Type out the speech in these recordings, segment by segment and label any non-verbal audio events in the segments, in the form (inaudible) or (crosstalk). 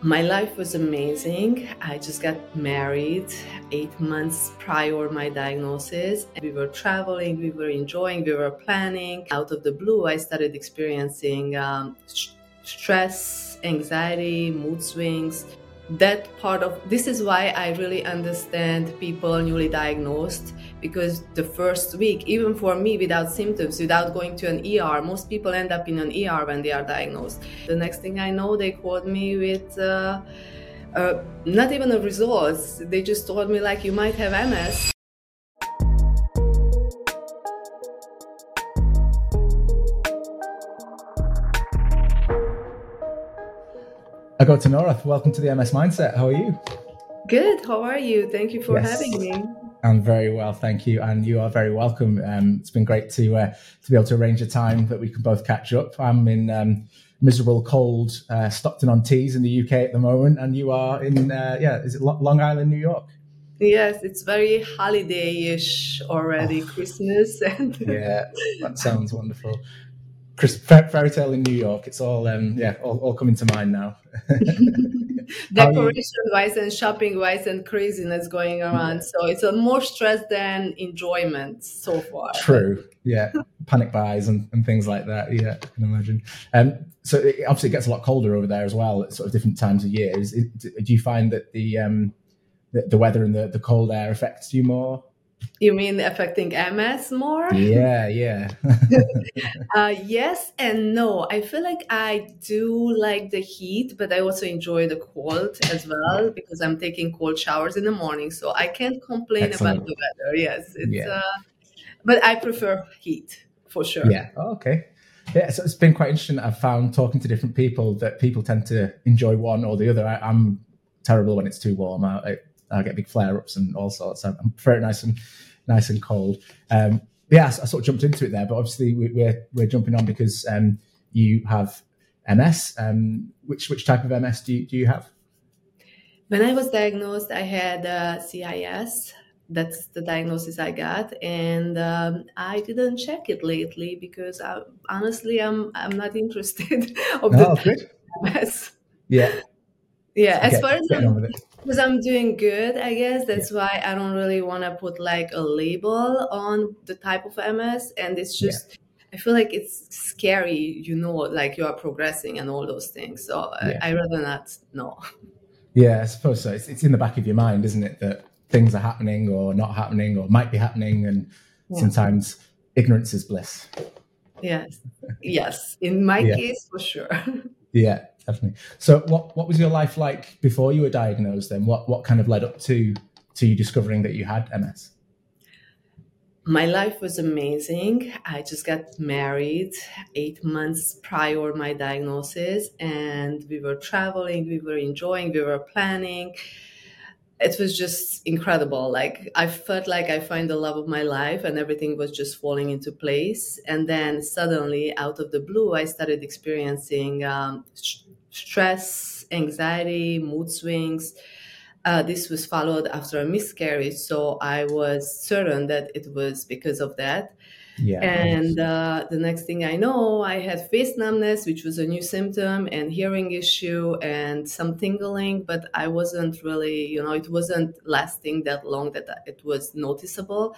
My life was amazing. I just got married eight months prior my diagnosis. We were traveling, we were enjoying, we were planning. Out of the blue, I started experiencing um, stress, anxiety, mood swings that part of this is why I really understand people newly diagnosed because the first week, even for me without symptoms, without going to an ER, most people end up in an ER when they are diagnosed. The next thing I know, they called me with uh, uh, not even a results. They just told me like you might have MS. Agota Nawroth, welcome to the MS Mindset. How are you? Good. How are you? Thank you for yes. having me. I'm very well, thank you, and you are very welcome. Um, it's been great to uh, to be able to arrange a time that we can both catch up. I'm in um, miserable, cold uh, Stockton on Tees in the UK at the moment, and you are in uh, yeah, is it Long Island, New York? Yes, it's very holiday-ish already, oh. Christmas and (laughs) yeah, that sounds wonderful. Chris, fairy tale in New York. It's all um, yeah, all, all coming to mind now. (laughs) (laughs) Decoration wise and shopping wise and craziness going around. So it's a more stress than enjoyment so far. True. Yeah. Panic buys and, and things like that. Yeah, I can imagine. Um, so it, obviously it gets a lot colder over there as well at sort of different times of year. Is, it, do you find that the, um, the, the weather and the, the cold air affects you more? You mean affecting MS more? Yeah, yeah. (laughs) uh, yes and no. I feel like I do like the heat, but I also enjoy the cold as well because I'm taking cold showers in the morning. So I can't complain Excellent. about the weather. Yes, it's. Yeah. Uh, but I prefer heat for sure. Yeah. Oh, okay. Yeah, so it's been quite interesting. I've found talking to different people that people tend to enjoy one or the other. I, am terrible when it's too warm. I, I get big flare ups and all sorts. I'm very nice and nice and cold. Um, yeah, I, I, sort of jumped into it there, but obviously we, are we're, we're jumping on because um, you have MS. Um, which which type of MS do you, do you have? When I was diagnosed, I had uh, CIS. That's the diagnosis I got, and um, I didn't check it lately because I, honestly, I'm I'm not interested (laughs) of oh, the good. MS. Yeah. Yeah, as far as I'm, because I'm doing good, I guess that's yeah. why I don't really want to put like a label on the type of MS, and it's just. Yeah. I feel like it's scary, you know, like you are progressing and all those things. So yeah. I, I rather not know. Yeah, I suppose so. It's, it's in the back of your mind, isn't it, that things are happening or not happening or might be happening, and sometimes ignorance is bliss. Yes, yes. In my case, for sure. (laughs) Yeah, definitely. So, what what was your life like before you were diagnosed? Then, what what kind of led up to to you discovering that you had MS? My life was amazing. I just got married eight months prior my diagnosis, and we were traveling, we were enjoying, we were planning. It was just incredible. Like I felt like I find the love of my life, and everything was just falling into place. And then suddenly, out of the blue, I started experiencing um, stress, anxiety, mood swings. Uh, this was followed after a miscarriage, so I was certain that it was because of that. Yeah, and uh, the next thing I know, I had face numbness, which was a new symptom, and hearing issue, and some tingling. But I wasn't really, you know, it wasn't lasting that long that it was noticeable.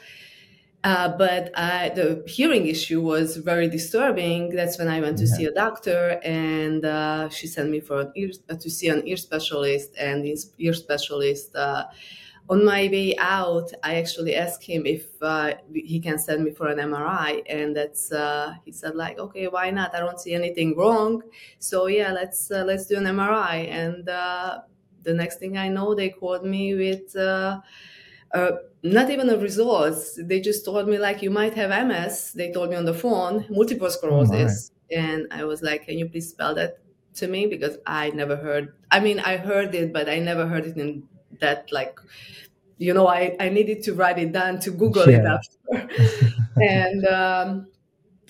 Uh, but I, the hearing issue was very disturbing. That's when I went to yeah. see a doctor, and uh, she sent me for an ear, uh, to see an ear specialist. And this ear specialist, uh, on my way out, I actually asked him if uh, he can send me for an MRI, and that's uh, he said like, okay, why not? I don't see anything wrong. So yeah, let's let's do an MRI. And the next thing I know, they called me with uh, not even the results. They just told me like you might have MS. They told me on the phone, multiple sclerosis, oh and I was like, "Can you please spell that to me?" Because I never heard. I mean, I heard it, but I never heard it in that like, you know, I I needed to write it down to Google yeah. it after, (laughs) and. Um,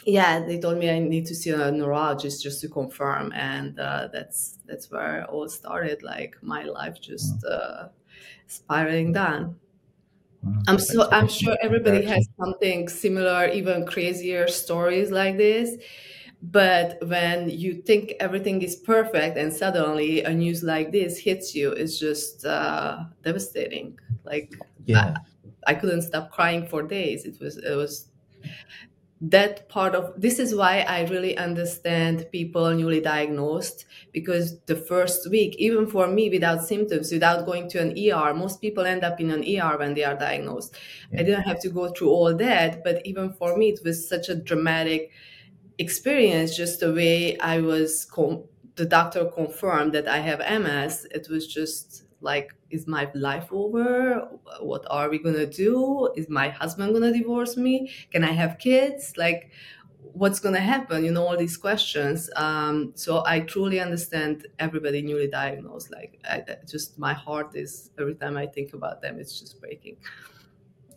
yeah, they told me I need to see a neurologist just to confirm, and uh, that's that's where it all started. Like my life just uh, spiraling down. I'm so I'm sure everybody has something similar, even crazier stories like this. but when you think everything is perfect and suddenly a news like this hits you it's just uh, devastating. Like yeah. I, I couldn't stop crying for days. It was it was that part of this is why I really understand people newly diagnosed because the first week, even for me without symptoms, without going to an ER, most people end up in an ER when they are diagnosed. Yeah. I didn't have to go through all that, but even for me, it was such a dramatic experience. Just the way I was, com- the doctor confirmed that I have MS. It was just like is my life over? What are we gonna do? Is my husband gonna divorce me? Can i have kids? Like what's gonna happen? You know all these questions. Um, so i truly understand everybody newly diagnosed. Like I, just my heart is every time i think about them it's just breaking.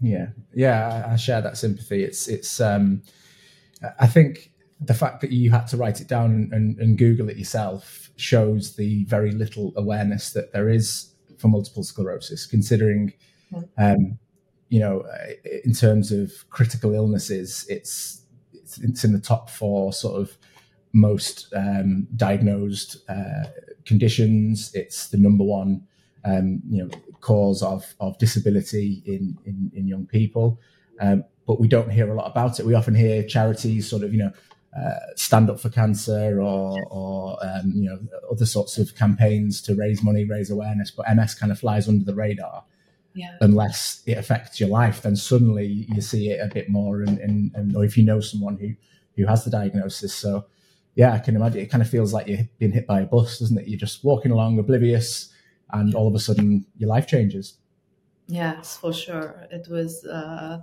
Yeah. Yeah i, I share that sympathy. It's it's um i think the fact that you had to write it down and, and google it yourself shows the very little awareness that there is for multiple sclerosis, considering, um, you know, in terms of critical illnesses, it's, it's, it's in the top four sort of most um, diagnosed uh, conditions. It's the number one, um, you know, cause of of disability in in, in young people. Um, but we don't hear a lot about it. We often hear charities sort of, you know, uh, stand up for cancer or, or um, you know other sorts of campaigns to raise money, raise awareness. But MS kind of flies under the radar. Yeah. Unless it affects your life, then suddenly you see it a bit more, and, and, and or if you know someone who who has the diagnosis. So, yeah, I can imagine it kind of feels like you're being hit by a bus, doesn't it? You're just walking along oblivious, and all of a sudden your life changes. Yes, for sure. It was. Uh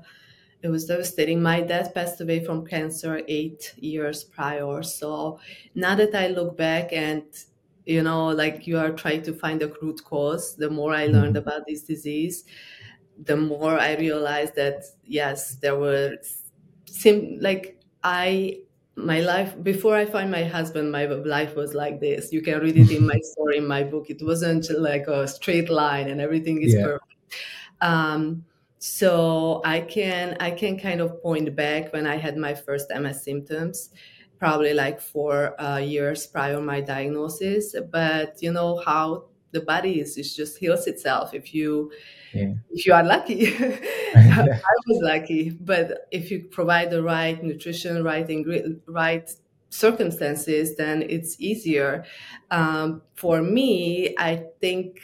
it was devastating. My dad passed away from cancer eight years prior. So now that I look back and you know, like you are trying to find the root cause, the more I learned mm-hmm. about this disease, the more I realized that yes, there were sim like I my life before I find my husband, my life was like this. You can read it in my story in my book. It wasn't like a straight line and everything is yeah. perfect. Um, so i can i can kind of point back when i had my first ms symptoms probably like four uh, years prior my diagnosis but you know how the body is it just heals itself if you yeah. if you are lucky (laughs) (laughs) i was lucky but if you provide the right nutrition right ingre- right circumstances then it's easier um, for me i think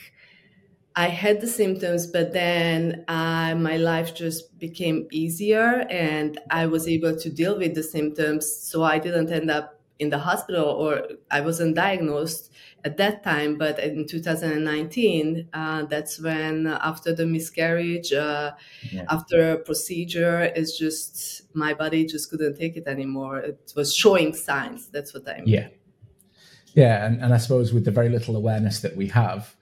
I had the symptoms, but then uh, my life just became easier and I was able to deal with the symptoms. So I didn't end up in the hospital or I wasn't diagnosed at that time. But in 2019, uh, that's when, after the miscarriage, uh, yeah. after a procedure, it's just my body just couldn't take it anymore. It was showing signs. That's what I mean. Yeah. Yeah. And, and I suppose with the very little awareness that we have,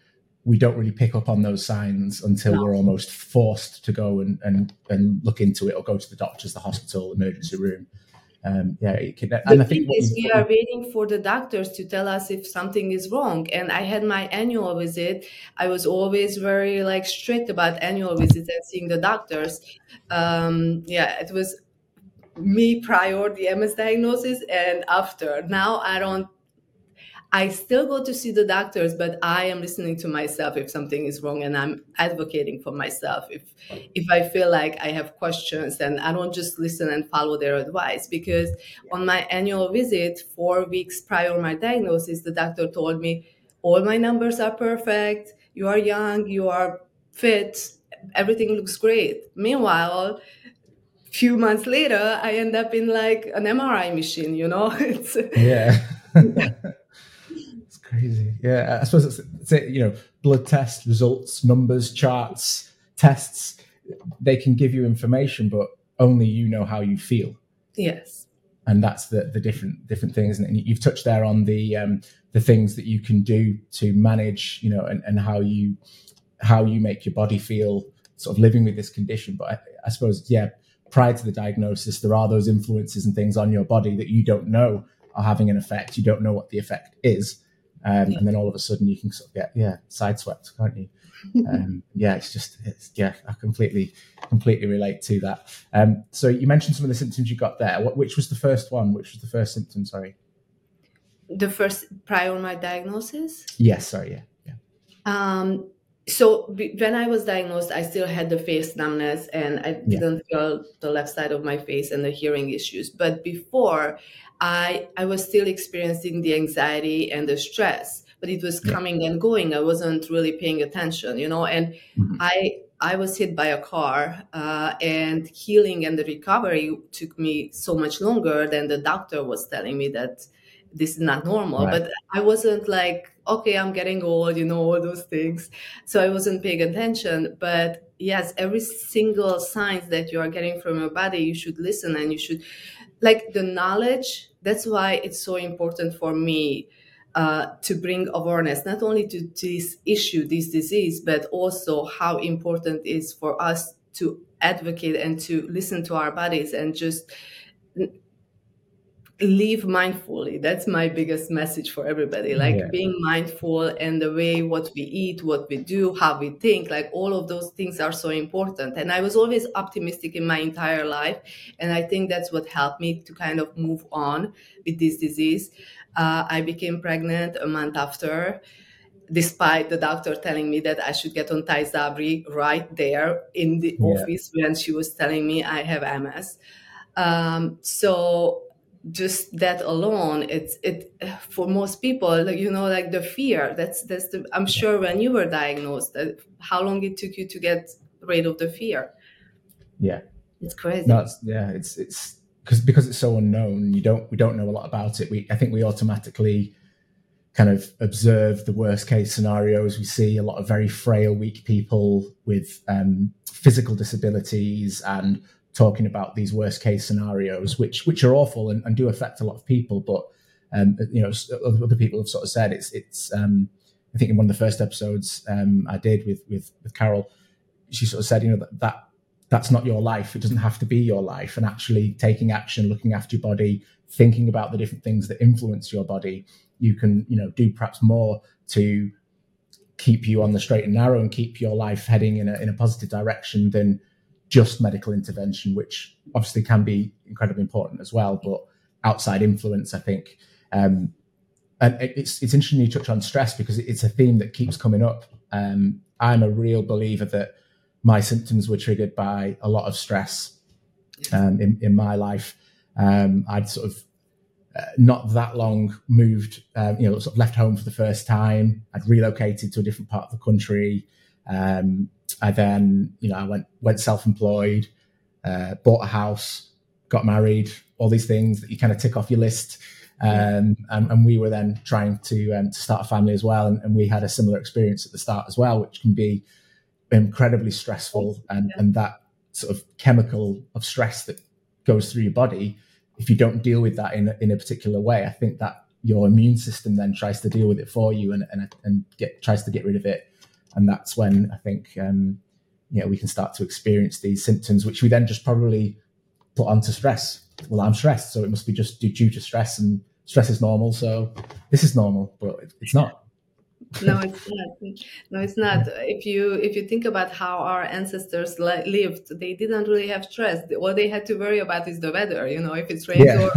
we don't really pick up on those signs until no. we're almost forced to go and, and, and look into it or go to the doctors, the hospital, emergency room. Um, yeah, can, and I think is we are waiting for the doctors to tell us if something is wrong. And I had my annual visit. I was always very like strict about annual visits and seeing the doctors. Um, yeah, it was me prior the MS diagnosis and after. Now I don't I still go to see the doctors, but I am listening to myself if something is wrong, and I'm advocating for myself. If if I feel like I have questions, and I don't just listen and follow their advice. Because on my annual visit, four weeks prior my diagnosis, the doctor told me all my numbers are perfect. You are young. You are fit. Everything looks great. Meanwhile, few months later, I end up in like an MRI machine. You know, (laughs) it's yeah. (laughs) crazy. Yeah, I suppose it's, it's you know blood test results, numbers, charts, tests. They can give you information, but only you know how you feel. Yes. And that's the the different different things, and you've touched there on the um, the things that you can do to manage, you know, and, and how you how you make your body feel sort of living with this condition. But I, I suppose, yeah, prior to the diagnosis, there are those influences and things on your body that you don't know are having an effect. You don't know what the effect is um, and then all of a sudden you can sort of get yeah sideswept, can't you? (laughs) um, yeah, it's just it's, yeah, I completely completely relate to that. Um, so you mentioned some of the symptoms you got there. What, which was the first one? Which was the first symptom? Sorry. The first prior my diagnosis. Yes. Sorry. Yeah. Yeah. Um, so when I was diagnosed, I still had the face numbness and I didn't yeah. feel the left side of my face and the hearing issues. But before, I I was still experiencing the anxiety and the stress, but it was coming yeah. and going. I wasn't really paying attention, you know. And mm-hmm. I I was hit by a car, uh, and healing and the recovery took me so much longer than the doctor was telling me that this is not normal. Right. But I wasn't like, okay, I'm getting old, you know, all those things. So I wasn't paying attention. But yes, every single signs that you are getting from your body, you should listen and you should like the knowledge. That's why it's so important for me uh, to bring awareness not only to this issue, this disease, but also how important it is for us to advocate and to listen to our bodies and just live mindfully that's my biggest message for everybody like yeah. being mindful and the way what we eat what we do how we think like all of those things are so important and i was always optimistic in my entire life and i think that's what helped me to kind of move on with this disease uh, i became pregnant a month after despite the doctor telling me that I should get on Tysabri right there in the yeah. office when she was telling me I have MS. Um, so just that alone it's it for most people you know like the fear that's that's the i'm sure when you were diagnosed that how long it took you to get rid of the fear? Yeah. It's crazy. No, yeah it's it's because because it's so unknown you don't we don't know a lot about it. We i think we automatically kind of observe the worst case scenarios. We see a lot of very frail weak people with um, physical disabilities and talking about these worst case scenarios, which which are awful and, and do affect a lot of people. But um, you know, other people have sort of said it's it's. Um, I think in one of the first episodes um, I did with with with Carol, she sort of said, you know, that, that that's not your life. It doesn't have to be your life. And actually taking action, looking after your body, thinking about the different things that influence your body, you can you know do perhaps more to keep you on the straight and narrow and keep your life heading in a in a positive direction than just medical intervention, which obviously can be incredibly important as well. But outside influence, I think, um, and it's it's interesting you touch on stress because it's a theme that keeps coming up. Um, I'm a real believer that my symptoms were triggered by a lot of stress um, in in my life. Um, I'd sort of uh, not that long moved, uh, you know, sort of left home for the first time. I'd relocated to a different part of the country. Um, I then, you know, I went went self employed, uh, bought a house, got married, all these things that you kind of tick off your list. Um, and, and, we were then trying to um, to start a family as well, and, and, we had a similar experience at the start as well, which can be incredibly stressful, and, and that sort of chemical of stress that goes through your body. If you don't deal with that in a, in a particular way, I think that your immune system then tries to deal with it for you and and, and get tries to get rid of it and that's when I think um, you know we can start to experience these symptoms, which we then just probably put onto stress. Well, I'm stressed, so it must be just due to stress, and stress is normal. So this is normal, but it's not. no it's not no it's not if you if you think about how our ancestors lived they didn't really have stress what they had to worry about is the weather you know if it's rains yeah. or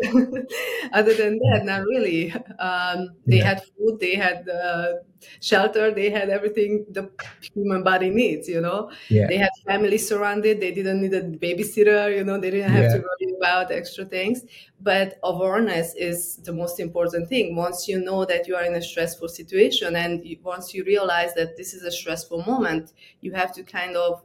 (laughs) other than that not really. Um, they yeah. had food they had uh, shelter they had everything the human body needs you know? Yeah. they had family surrounded they didn't need a babysitter you know? They didn't have yeah. to worry about extra things. But awareness is the most important thing. Once you know that you are in a stressful situation and once you realize that this is a stressful moment you have to kind of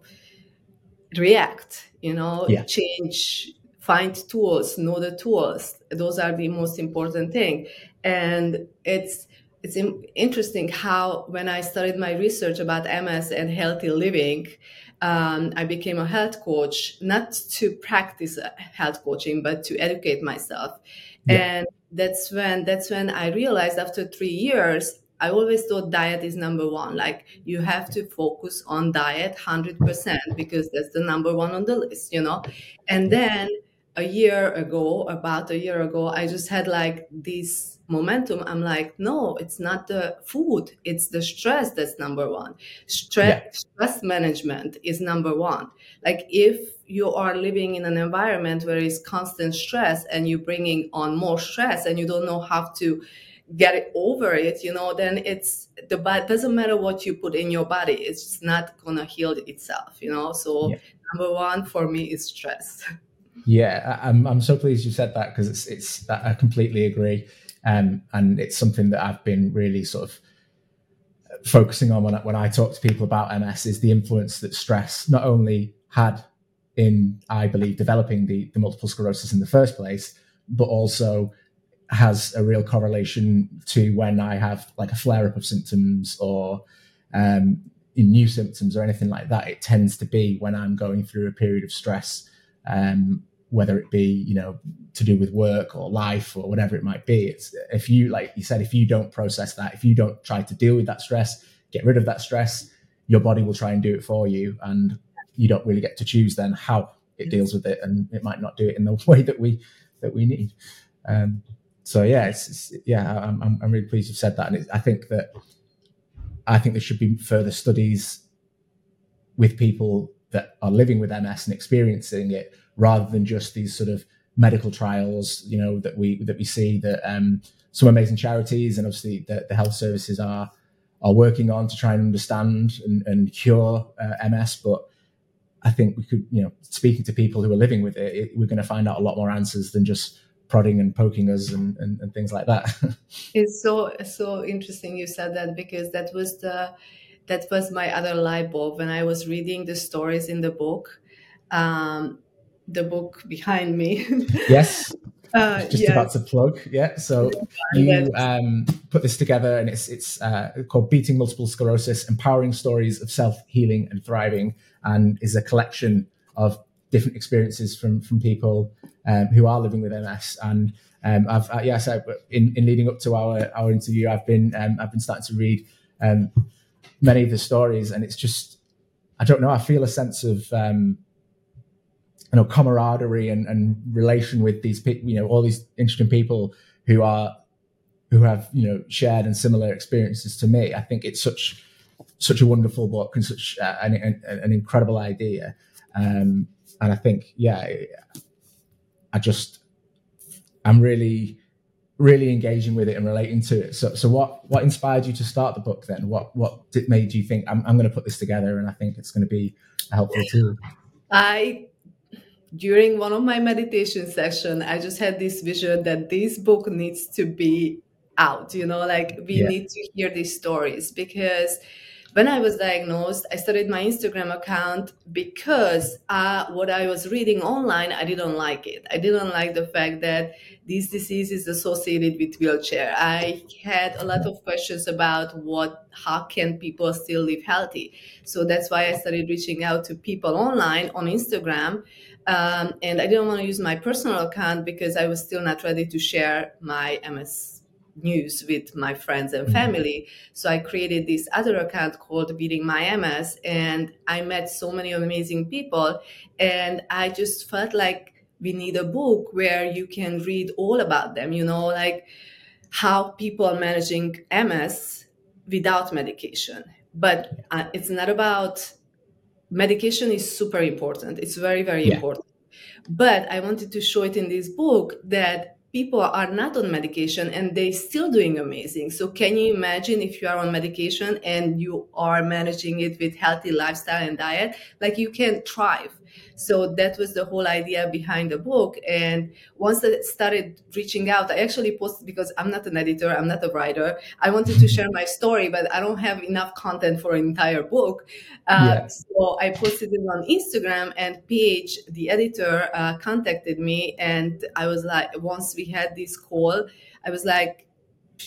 react you know? Change find tools know the tools those are the most important thing and it's it's interesting how when i started my research about ms and healthy living um, i became a health coach not to practice health coaching but to educate myself yeah. and that's when that's when i realized after three years I always thought diet is number one. Like you have to focus on diet 100% because that's the number one on the list, you know? And then a year ago, about a year ago, I just had like this momentum. I'm like, no, it's not the food, it's the stress that's number one. Stress, yeah. stress management is number one. Like, if you are living in an environment where it's constant stress and you're bringing on more stress and you don't know how to get it over it, you know, then it's the body doesn't matter what you put in your body, it's just not gonna heal itself, you know. So yeah. number one for me is stress. (laughs) Yeah, I'm I'm so pleased you said that because it's it's I completely agree, um, and it's something that I've been really sort of focusing on when I, when I talk to people about MS is the influence that stress not only had in I believe developing the the multiple sclerosis in the first place, but also has a real correlation to when I have like a flare up of symptoms or um, new symptoms or anything like that. It tends to be when I'm going through a period of stress, um, whether it be you know to do with work or life or whatever it might be. It's if you like you said, if you don't process that, if you don't try to deal with that stress, get rid of that stress, your body will try and do it for you, and you don't really get to choose then how it deals with it, and it might not do it in the (laughs) way that we that we need. Um, so yeah, it's, it's yeah, I'm, I'm, really pleased you've said that, and it, I think that I think there should be further studies with people that are living with MS and experiencing it, rather than just these sort of medical trials, you know, that we that we see that um, some amazing charities and obviously the, the, health services are are working on to try and understand and, and cure uh, MS, but I think we could, you know, speaking to people who are living with it, it we're going to find out a lot more answers than just prodding and poking us and, and, and things like that. (laughs) it's so so interesting you said that because that was the that was my other light bulb when I was reading the stories in the book. Um, the book behind me. (laughs) yes. Uh, just yes. about to plug, yeah. So you um, put this together, and it's it's uh, called "Beating Multiple Sclerosis: Empowering Stories of Self Healing and Thriving," and is a collection of different experiences from from people um, who are living with MS. And um, I've uh, yes, I, in, in leading up to our our interview, I've been um, I've been starting to read um, many of the stories, and it's just I don't know. I feel a sense of um, you know camaraderie and, and relation with these people. You know, all these interesting people who are who have you know shared and similar experiences to me. I think it's such such a wonderful book and such uh, an, an, an, incredible idea. Um, and I think, yeah, I just I'm really really engaging with it and relating to it. So so what what inspired you to start the book then? What what did, made you think I'm I'm going to put this together and I think it's going to be helpful too? I during one of my meditation session, I just had this vision that this book needs to be out. You know, like we yeah. need to hear these stories because when I was diagnosed, I started my Instagram account because uh, what I was reading online, I didn't like it. I didn't like the fact that this disease is associated with wheelchair. I had a lot of questions about what, how can people still live healthy? So that's why I started reaching out to people online on Instagram. Um, and I didn't want to use my personal account because I was still not ready to share my MS news with my friends and mm-hmm. family. So I created this other account called Beating My MS, and I met so many amazing people. And I just felt like we need a book where you can read all about them, you know, like how people are managing MS without medication. But uh, it's not about medication is super important. It's very, very yeah. important. But I wanted to show it in this book that people are not on medication and they still doing amazing. So can you imagine if you are on medication and you are managing it with healthy lifestyle and diet? Like you can thrive so that was the whole idea behind the book. And once I started reaching out, I actually posted because I'm not an editor, I'm not a writer. I wanted to share my story, but I don't have enough content for an entire book. Uh, yeah. So I posted it on Instagram, and Paige, the editor, uh, contacted me. And I was like, once we had this call, I was like,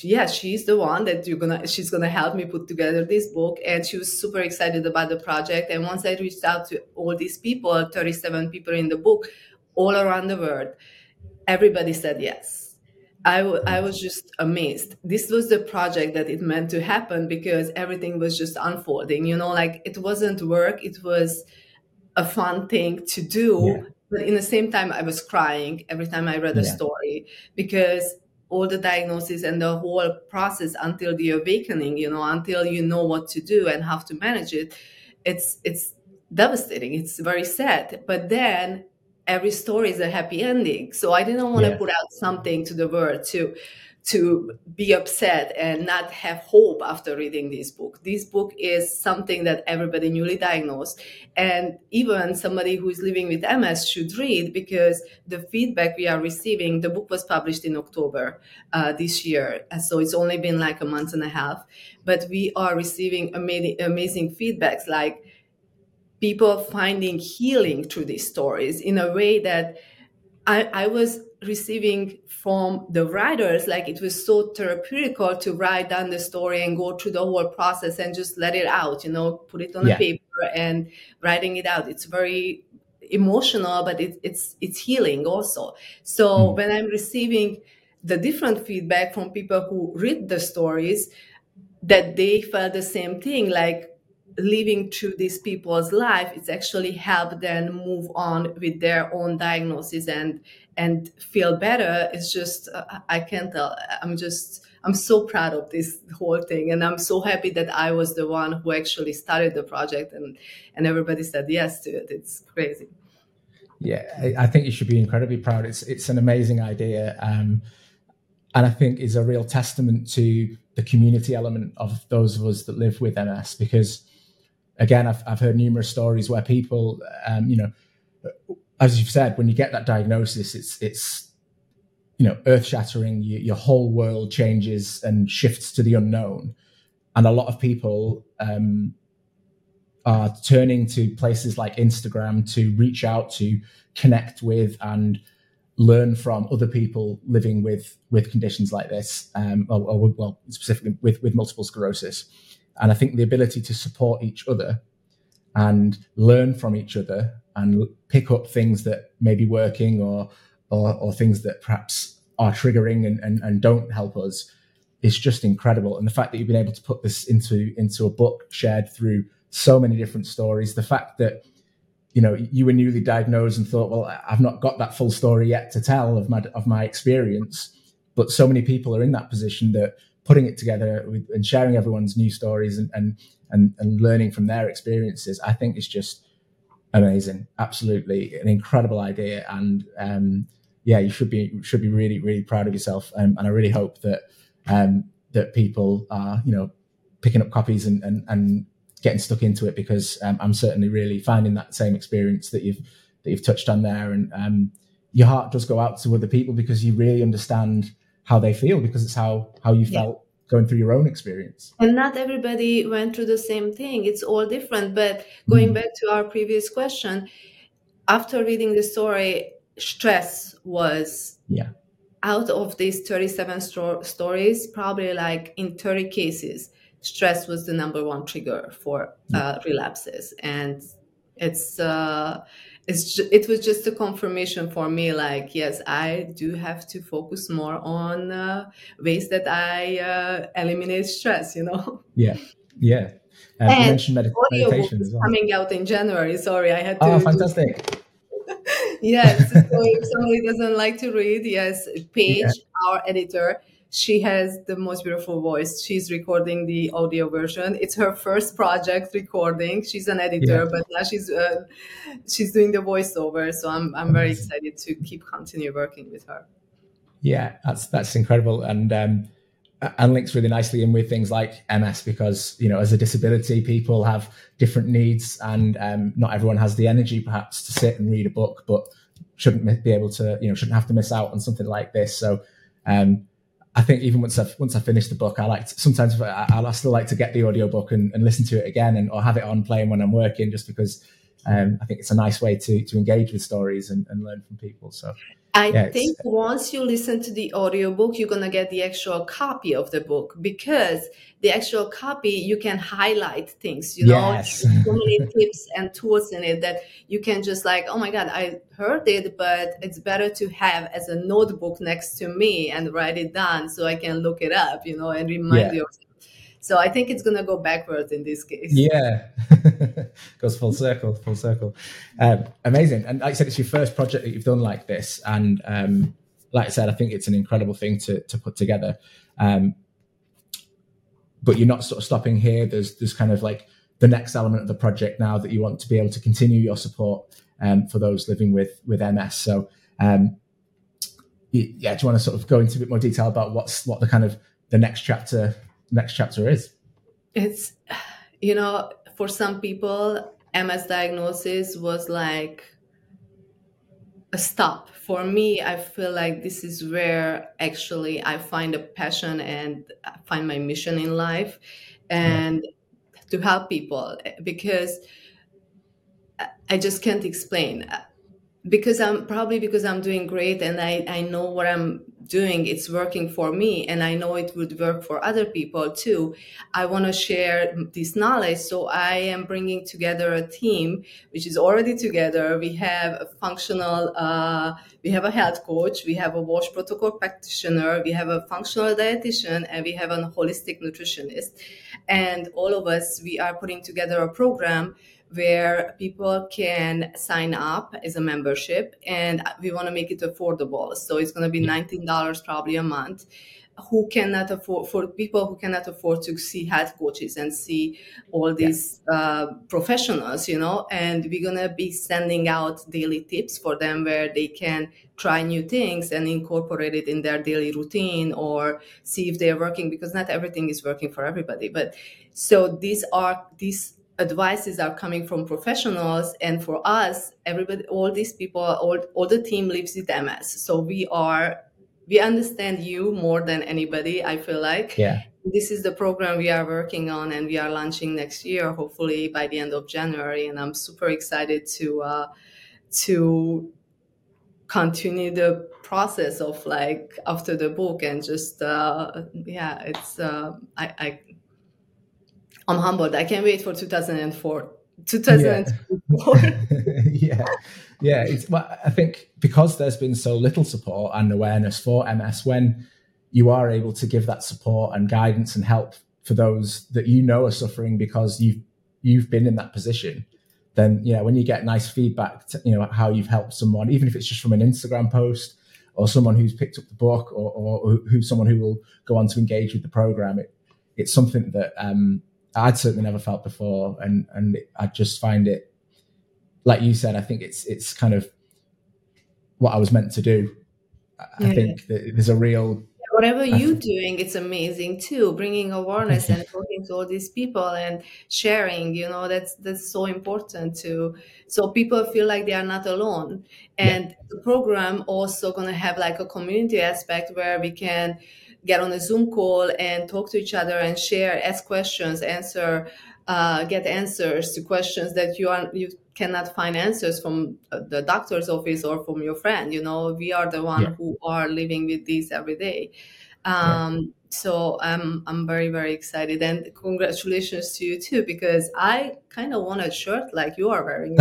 yeah she's the one that you're gonna she's gonna help me put together this book and she was super excited about the project. And once i reached out to all these people 37 people in the book all around the world everybody said yes. I, w- I was just amazed. This was the project that it meant to happen because everything was just unfolding you know like it wasn't work it was a fun thing to do but in the same time i was crying every time i read a Yeah. story because all the diagnosis and the whole process until the awakening you know until you know what to do and how to manage it it's it's devastating. It's very sad. But then every story is a happy ending. So i didn't want to put out something to the world to to be upset and not have hope after reading this book. This book is something that everybody newly diagnosed and even somebody who is living with MS should read because the feedback we are receiving, the book was published in October uh, this year. And so it's only been like a month and a half, but we are receiving amazing, amazing feedbacks like people finding healing through these stories in a way that I, I was receiving from the writers like it was so therapeutical to write down the story and go through the whole process and just let it out you know put it on Yeah. a paper and writing it out it's very emotional but it, it's it's healing also so Mm. when i'm receiving the different feedback from people who read the stories that they felt the same thing like living through these people's life it's actually helped them move on with their own diagnosis and and feel better it's just uh, i can't tell i'm just i'm so proud of this whole thing and i'm so happy that i was the one who actually started the project and and everybody said yes to it it's crazy Yeah, I- I think you should be incredibly proud. It's it's an amazing idea, um, and I think is a real testament to the community element of those of us that live with MS. Because again, I've I've heard numerous stories where people, um, you know, as you've said, when you get that diagnosis, it's it's you know earth shattering. You, your whole world changes and shifts to the unknown, and a lot of people. Um, are turning to places like Instagram to reach out to connect with and learn from other people living with with conditions like this, um, or, or well, specifically with with multiple sclerosis. And I think the ability to support each other and learn from each other and pick up things that may be working or or, or things that perhaps are triggering and, and, and don't help us is just incredible. And the fact that you've been able to put this into into a book shared through so many different stories, the fact that you know you were newly diagnosed and thought, well, I've not got that full story yet to tell of my of my experience, but so many people are in that position that putting it together with, and sharing everyone's new stories and, and and and learning from their experiences, I think is just amazing. Absolutely, an incredible idea, and um, yeah, you should be should be really really proud of yourself. Um, and I really hope that um, that people are you know picking up copies and and, and getting stuck into it because um, I'm certainly really finding that same experience that you've that you've touched on there, and um, your heart does go out to other people because you really understand how they feel because it's how how you Yeah. felt going through your own experience. and not everybody went through the same thing it's all different but going Mm. back to our previous question after reading the story stress was Yeah. out of these 37 sto- stories probably like in 30 cases stress was the number one trigger for uh, relapses and it's uh it's ju- it was just a confirmation for me like yes i do have to focus more on uh, ways that i uh, eliminate stress you know (laughs) Yeah, yeah. Um, you And mentioned med- meditation as well. coming out in january sorry i had to Oh, fantastic! (laughs) yes. So if somebody doesn't like to read, yes, Paige, (laughs) our editor, she has the most beautiful voice. She's recording the audio version. It's her first project recording. She's an editor, Yeah. but now she's uh, she's doing the voiceover. So I'm I'm very excited to keep continue working with her. Yeah, that's that's incredible, and um, and links really nicely in with things like MS because you know as a disability, people have different needs, and um, not everyone has the energy perhaps to sit and read a book, but shouldn't be able to you know shouldn't have to miss out on something like this. So. Um, I think even once I've once I finish the book, I like to, sometimes I, I still like to get the audiobook and, and listen to it again, and or have it on playing when I'm working, just because um, I think it's a nice way to to engage with stories and, and learn from people. So I Yeah, think once you listen to the audiobook, you're going to get the actual copy of the book because the actual copy, you can highlight things, you know, Yes. So many (laughs) tips and tools in it that you can just like, oh my God, I heard it, but it's better to have as a notebook next to me and write it down so I can look it up, you know, and remind Yeah. yourself. So I think it's going to go backwards in this case. Yeah, (laughs) goes full circle, full circle. Um, amazing. And like I said, it's your first project that you've done like this, and um, like I said, I think it's an incredible thing to to put together. Um, but you're not sort of stopping here. There's there's kind of like the next element of the project now that you want to be able to continue your support um, for those living with with MS. So um, yeah, do you want to sort of go into a bit more detail about what's what the kind of the next chapter next chapter is? It's you know for some people MS diagnosis was like a stop. For me, I feel like this is where actually I find a passion and I find my mission in life and yeah. to help people because I just can't explain because I'm probably because I'm doing great and I, I know what I'm doing, it's working for me and I know it would work for other people too. I want to share this knowledge. So I am bringing together a team, which is already together. We have a functional, uh, we have a health coach, we have a Wahls protocol practitioner, we have a functional dietitian, and we have a holistic nutritionist. And all of us, we are putting together a program where people can sign up as a membership and we want to make it affordable. So it's going to be $19 probably a month. Who cannot afford for people who cannot afford to see health coaches and see all these yeah. uh, professionals you know and we're going to be sending out daily tips for them where they can try new things and incorporate it in their daily routine or see if they're working because not everything is working for everybody but so these are these advices are coming from professionals and for us everybody all these people all, all the team lives with ms so we are we understand you more than anybody i feel like. Yeah. This is the program we are working on and we are launching next year hopefully by the end of january and i'm super excited to uh to continue the process of like after the book and just uh yeah it's uh i i I'm humbled. I can't wait for 2004. 2004. Yeah, (laughs) yeah. yeah. It's, well, I think because there's been so little support and awareness for MS, when you are able to give that support and guidance and help for those that you know are suffering because you've you've been in that position, then you know when you get nice feedback, to, you know how you've helped someone, even if it's just from an Instagram post or someone who's picked up the book or, or who's someone who will go on to engage with the program. It, it's something that um, I'd certainly never felt before, and and I just find it, like you said, I think it's it's kind of what I was meant to do. I yeah. think that there's a real whatever you're doing it's amazing too bringing awareness and talking to all these people and sharing you know that's that's so important to so people feel like they are not alone and yeah. the program also going to have like a community aspect where we can get on a Zoom call and talk to each other and share, ask questions, answer, uh, get answers to questions that you are you cannot find answers from uh, the doctor's office or from your friend. You know, we are the one yeah. who are living with this every day. Um, yeah. So I'm I'm very very excited and congratulations to you too because I kind of want a shirt like you are wearing. (laughs)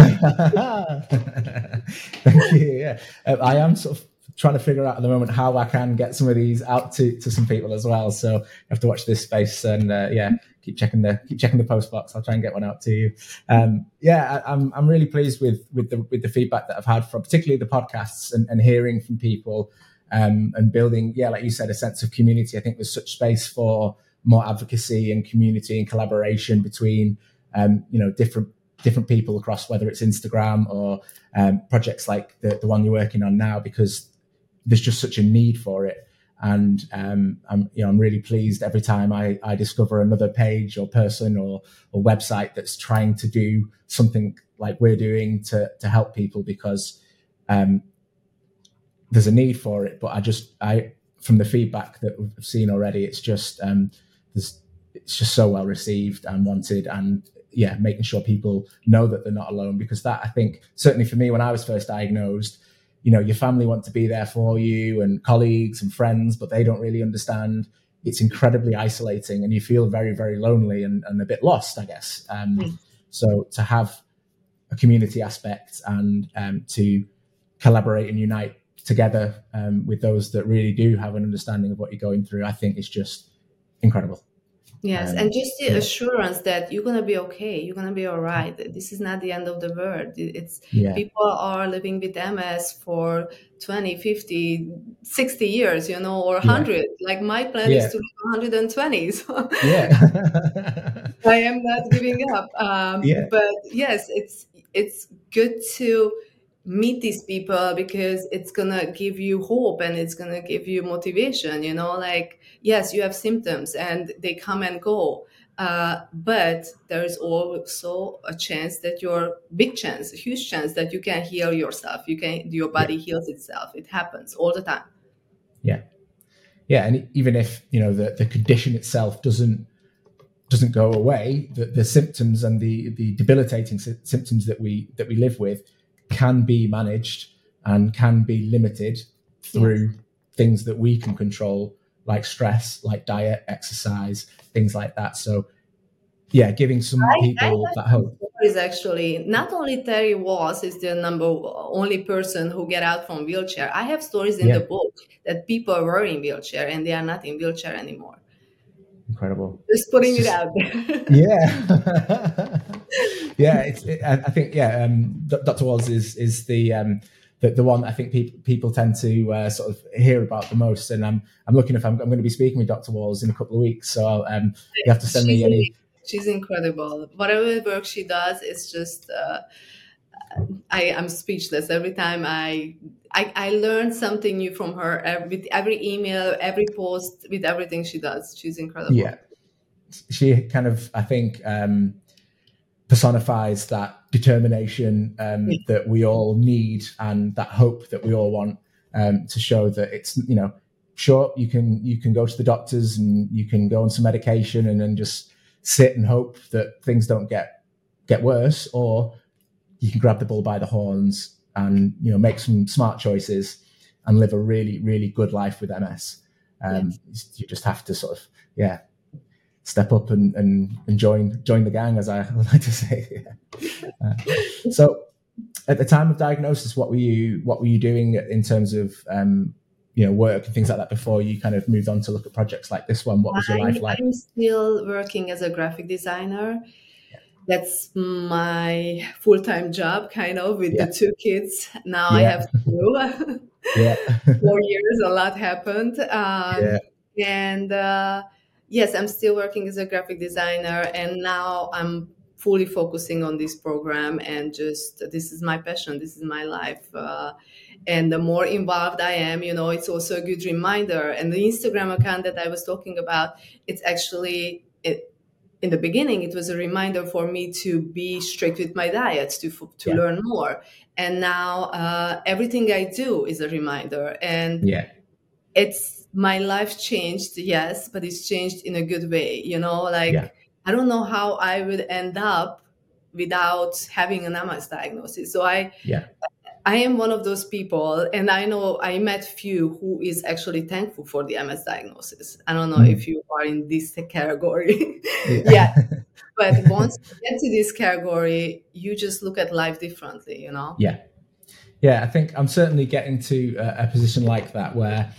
Thank you. Yeah, uh, I am sort of trying to figure out at the moment how I can get some of these out to, to some people as well. So you have to watch this space and uh, yeah, keep checking the keep checking the post box. I'll try and get one out to you. Um, yeah, I, am I'm, I'm really pleased with with the with the feedback that I've had from particularly the podcasts and, and hearing from people um, and building. Yeah, like you said, a sense of community. I think there's such space for more advocacy and community and collaboration between um, you know different different people across whether it's Instagram or um, projects like the, the one you're working on now because there's just such a need for it. And um, I'm, you know, I'm really pleased every time I, I discover another page or person or, website that's trying to do something like we're doing to to help people because um, there's a need for it. But I just I from the feedback that we've seen already, it's just um, there's it's just so well received and wanted and yeah, making sure people know that they're not alone because that I think certainly for me when I was first diagnosed, you know your family want to be there for you and colleagues and friends but they don't really understand. It's incredibly isolating and you feel very very lonely and, and a bit lost i guess. Um, mm. so to have a community aspect and um, to collaborate and unite together um, with those that really do have an understanding of what you're going through i think is just incredible Yes, um, and just the yeah. assurance that you're gonna be okay, you're gonna be all right. This is not the end of the world. It's yeah. people are living with MS for 20, 50, 60 years, you know, or 100. Yeah. Like my plan is to live 120. (laughs) So yeah. I am not giving up. Um, yeah. But yes, it's it's good to meet these people because it's gonna give you hope and it's gonna give you motivation you know like yes you have symptoms and they come and go uh, but there's also a chance that your big chance a huge chance that you can heal yourself. You can your body yeah. heals itself. It happens all the time. Yeah. Yeah and even if you know the, the condition itself doesn't doesn't go away the, the symptoms and the the debilitating sy- symptoms that we that we live with can be managed and can be limited through yes. things that we can control, like stress, like diet, exercise, things like that. So, yeah, giving some I, people I that hope. Is actually not only Terry Wahls is the number only person who get out from wheelchair. I have stories in yeah. the book that people were in wheelchair and they are not in wheelchair anymore. Incredible. Just putting just, it out there. (laughs) yeah. (laughs) yeah, it's, it, I, think yeah. Um, Dr. Wahls is is the um, the, the one I think people people tend to uh, sort of hear about the most. And I'm I'm looking if I'm, I'm going to be speaking with Dr. Wahls in a couple of weeks, so um, you have to send she's me any. She's incredible. Whatever work she does, it's just. Uh, I am speechless every time I, I I learn something new from her with every email, every post, with everything she does. She's incredible. Yeah, she kind of I think um, personifies that determination um, yeah. that we all need and that hope that we all want um, to show that it's you know sure you can you can go to the doctors and you can go on some medication and then just sit and hope that things don't get get worse or you can grab the bull by the horns and you know make some smart choices and live a really really good life with ms um, yes. you just have to sort of yeah step up and, and, and join join the gang, as I (laughs) like to say. (laughs) uh, so, at the time of diagnosis, what were you what were you doing in terms of um, you know work and things like that before you kind of moved on to look at projects like this one? What was your life like? I'm still working as a graphic designer. That's my full time job, kind of, with yeah. the two kids. Now yeah. I have two. (laughs) yeah. Four years, a lot happened. Um, yeah. And uh, yes, I'm still working as a graphic designer, and now I'm fully focusing on this program and just this is my passion this is my life uh, and the more involved i am you know it's also a good reminder. And the instagram account that i was talking about it's actually it, in the beginning it was a reminder for me to be strict with my diet to to yeah. learn more. And now uh, everything i do is a reminder and yeah. it's my life changed, yes, but it's changed in a good way. You know, like yeah. I don't know how I would end up without having an MS diagnosis. So I yeah. I am one of those people, and I know I met few who is actually thankful for the MS diagnosis. I don't know mm. if you are in this (laughs) category. yeah. yeah. (laughs) But once you get to this category, you just look at life differently, you know? Yeah. Yeah, I think I'm certainly getting to a, a position like that where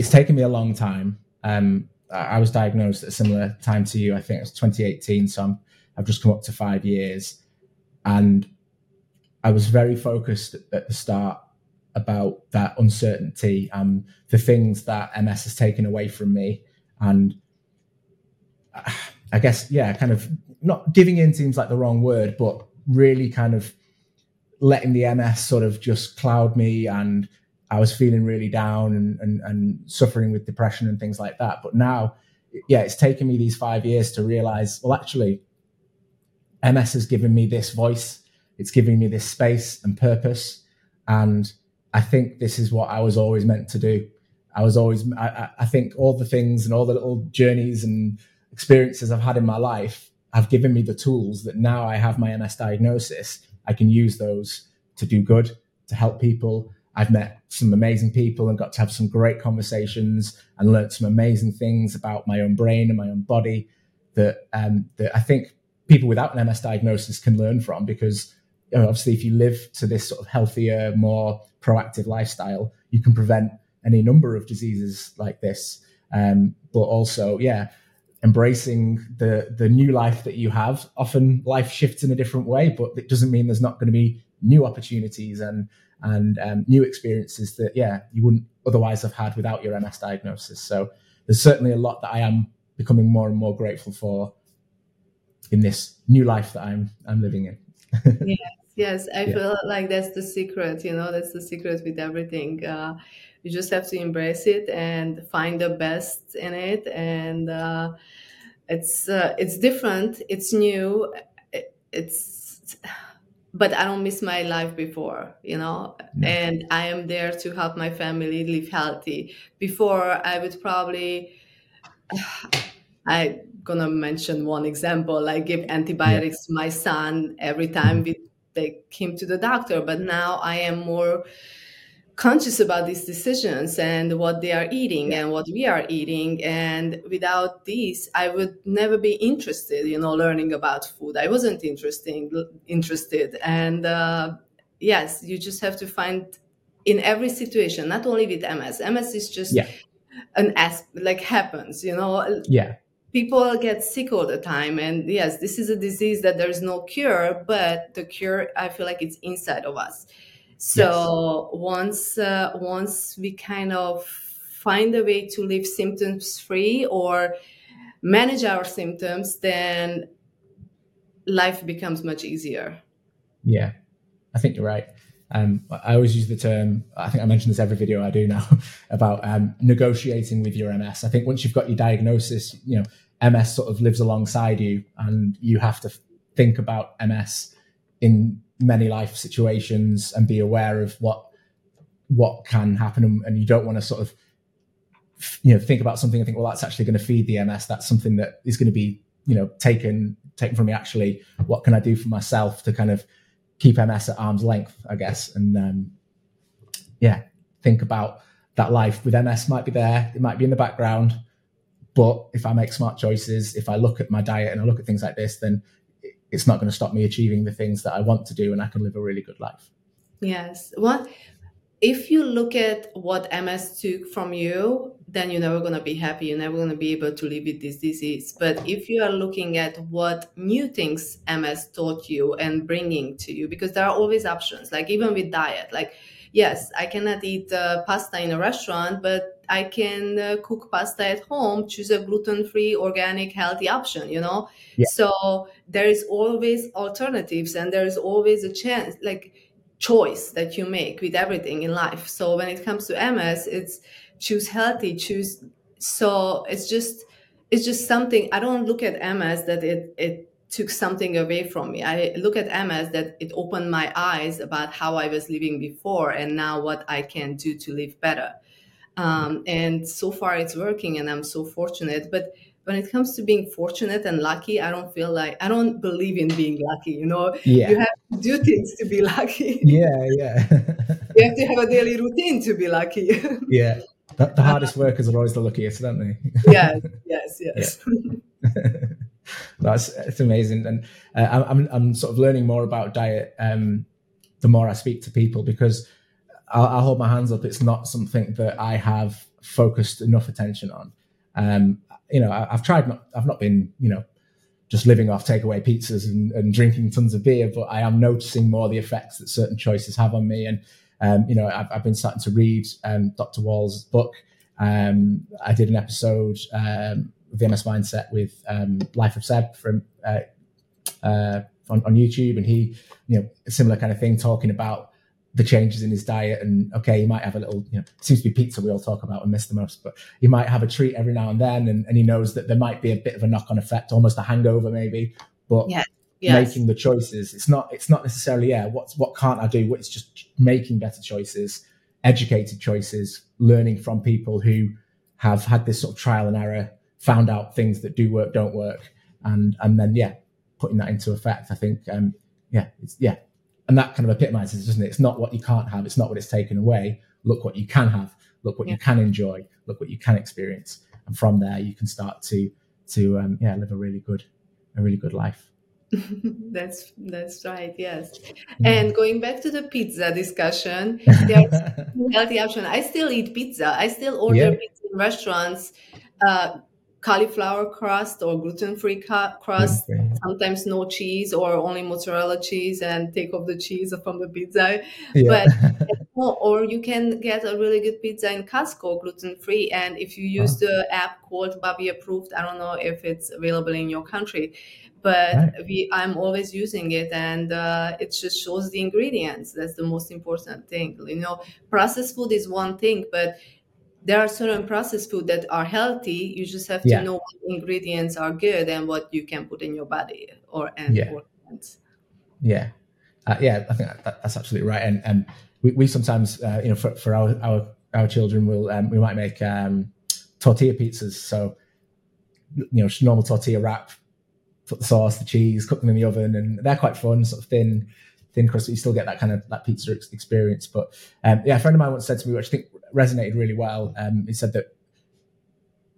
it's taken me a long time. Um, I was diagnosed at a similar time to you. I think it was 2018. So i have just come up to five years. And I was very focused at the start about that uncertainty and the things that MS has taken away from me. And I guess, yeah, kind of not giving in seems like the wrong word, but really kind of letting the MS sort of just cloud me and I was feeling really down and, and, and suffering with depression and things like that. But now, yeah, it's taken me these five years to realize, well, actually, MS has given me this voice. It's giving me this space and purpose. And I think this is what I was always meant to do. I was always, I, I think all the things and all the little journeys and experiences I've had in my life have given me the tools that now I have my MS diagnosis. I can use those to do good, to help people, I've met some amazing people and got to have some great conversations and learned some amazing things about my own brain and my own body that um, that I think people without an MS diagnosis can learn from because you know, obviously if you live to this sort of healthier, more proactive lifestyle, you can prevent any number of diseases like this. Um, but also, yeah, embracing the the new life that you have. Often life shifts in a different way, but it doesn't mean there's not going to be new opportunities and and um, new experiences that yeah you wouldn't otherwise have had without your MS diagnosis. So there's certainly a lot that I am becoming more and more grateful for in this new life that I'm I'm living in. (laughs) yes, yes, I yeah. feel like that's the secret. You know, that's the secret with everything. Uh, you just have to embrace it and find the best in it and uh, it's uh, it's different it's new it's but i don't miss my life before you know no. and i am there to help my family live healthy before i would probably (sighs) i gonna mention one example like give antibiotics yeah. to my son every time we take him to the doctor but now i am more conscious about these decisions and what they are eating and what we are eating. And without these i would never be interested you know learning about food. I wasn't interesting interested. And uh, yes you just have to find in every situation not only with ms ms is just yeah. an as like happens you know? Yeah. People get sick all the time. And yes this is a disease that there's no cure but the cure i feel like it's inside of us so yes. once uh, once we kind of find a way to live symptoms free or manage our symptoms, then life becomes much easier. Yeah, I think you're right. Um, I always use the term, I think I mention this every video I do now, (laughs) about um, negotiating with your MS. I think once you've got your diagnosis, you know, MS sort of lives alongside you and you have to think about MS in many life situations and be aware of what what can happen. And, you don't want to sort of you know think about something and think well that's actually going to feed the ms that's something that is going to be you know taken taken from me. Actually what can i do for myself to kind of keep ms at arm's length i guess? And um, yeah think about that life. With ms might be there it might be in the background but if i make smart choices if i look at my diet and i look at things like this then it's not going to stop me achieving the things that I want to do and I can live a really good life. Yes. Well, if you look at what MS took from you, then you're never going to be happy. You're never going to be able to live with this disease. But if you are looking at what new things MS taught you and bringing to you, because there are always options, like even with diet, like, yes, I cannot eat uh, pasta in a restaurant, but I can uh, cook pasta at home, choose a gluten free, organic, healthy option, you know? Yeah. So there is always alternatives and there is always a chance, like choice that you make with everything in life. So when it comes to MS, it's choose healthy, choose. So it's just, it's just something, I don't look at MS that it, it, took something away from me. I look at MS that it opened my eyes about how I was living before and now what I can do to live better. Um, and so far it's working and I'm so fortunate. But when it comes to being fortunate and lucky, I don't feel like I don't believe in being lucky. You know, yeah. you have to do things to be lucky. (laughs) Yeah, yeah. (laughs) you have to have a daily routine to be lucky. (laughs) yeah, the, the, hardest workers are always the luckiest, don't they? yes, yes, yes. That's it's amazing, and uh, I'm I'm sort of learning more about diet um, the more I speak to people because I'll, I'll, hold my hands up. It's not something that I have focused enough attention on. Um, you know, I, have tried not, I've not been, you know, just living off takeaway pizzas and, and, drinking tons of beer, but I am noticing more the effects that certain choices have on me. And, um, you know, I've, I've, been starting to read um, Dr. Wahls' book. Um, I did an episode um, of the MS Mindset with um, Life of Seb from uh, uh, on, on YouTube, and he, you know, a similar kind of thing, talking about the changes in his diet and okay he might have a little you know seems to be pizza we all talk about and miss the most but he might have a treat every now and then and, and he knows that there might be a bit of a knock-on effect almost a hangover maybe but yeah. yes. making the choices it's not it's not necessarily yeah what's what can't i do it's just making better choices educated choices learning from people who have had this sort of trial and error found out things that do work don't work and and then yeah putting that into effect i think um yeah it's yeah and that kind of epitomizes, doesn't it? It's not what you can't have. It's not what it's taken away. Look what you can have. Look what yeah. you can enjoy. Look what you can experience. And from there, you can start to to um, yeah live a really good a really good life. (laughs) that's that's right. Yes. Yeah. And going back to the pizza discussion, there's (laughs) healthy option. I still eat pizza. I still order yeah. pizza in restaurants. Uh, cauliflower crust or gluten-free crust gluten-free. sometimes no cheese or only mozzarella cheese and take off the cheese from the pizza yeah. but (laughs) or you can get a really good pizza in Costco gluten-free and if you use wow. the app called Bobby approved I don't know if it's available in your country but right. we i'm always using it and uh, it just shows the ingredients that's the most important thing you know processed food is one thing but there are certain processed food that are healthy you just have to yeah. know what ingredients are good and what you can put in your body or and yeah yeah uh, yeah i think that, that's absolutely right and and we, we sometimes uh, you know for, for our our our children will um, we might make um, tortilla pizzas so you know normal tortilla wrap put the sauce, the cheese, cook them in the oven, and they're quite fun, sort of thin, thin crust. You still get that kind of that pizza experience. But um, yeah, a friend of mine once said to me, which I think resonated really well. Um, he said that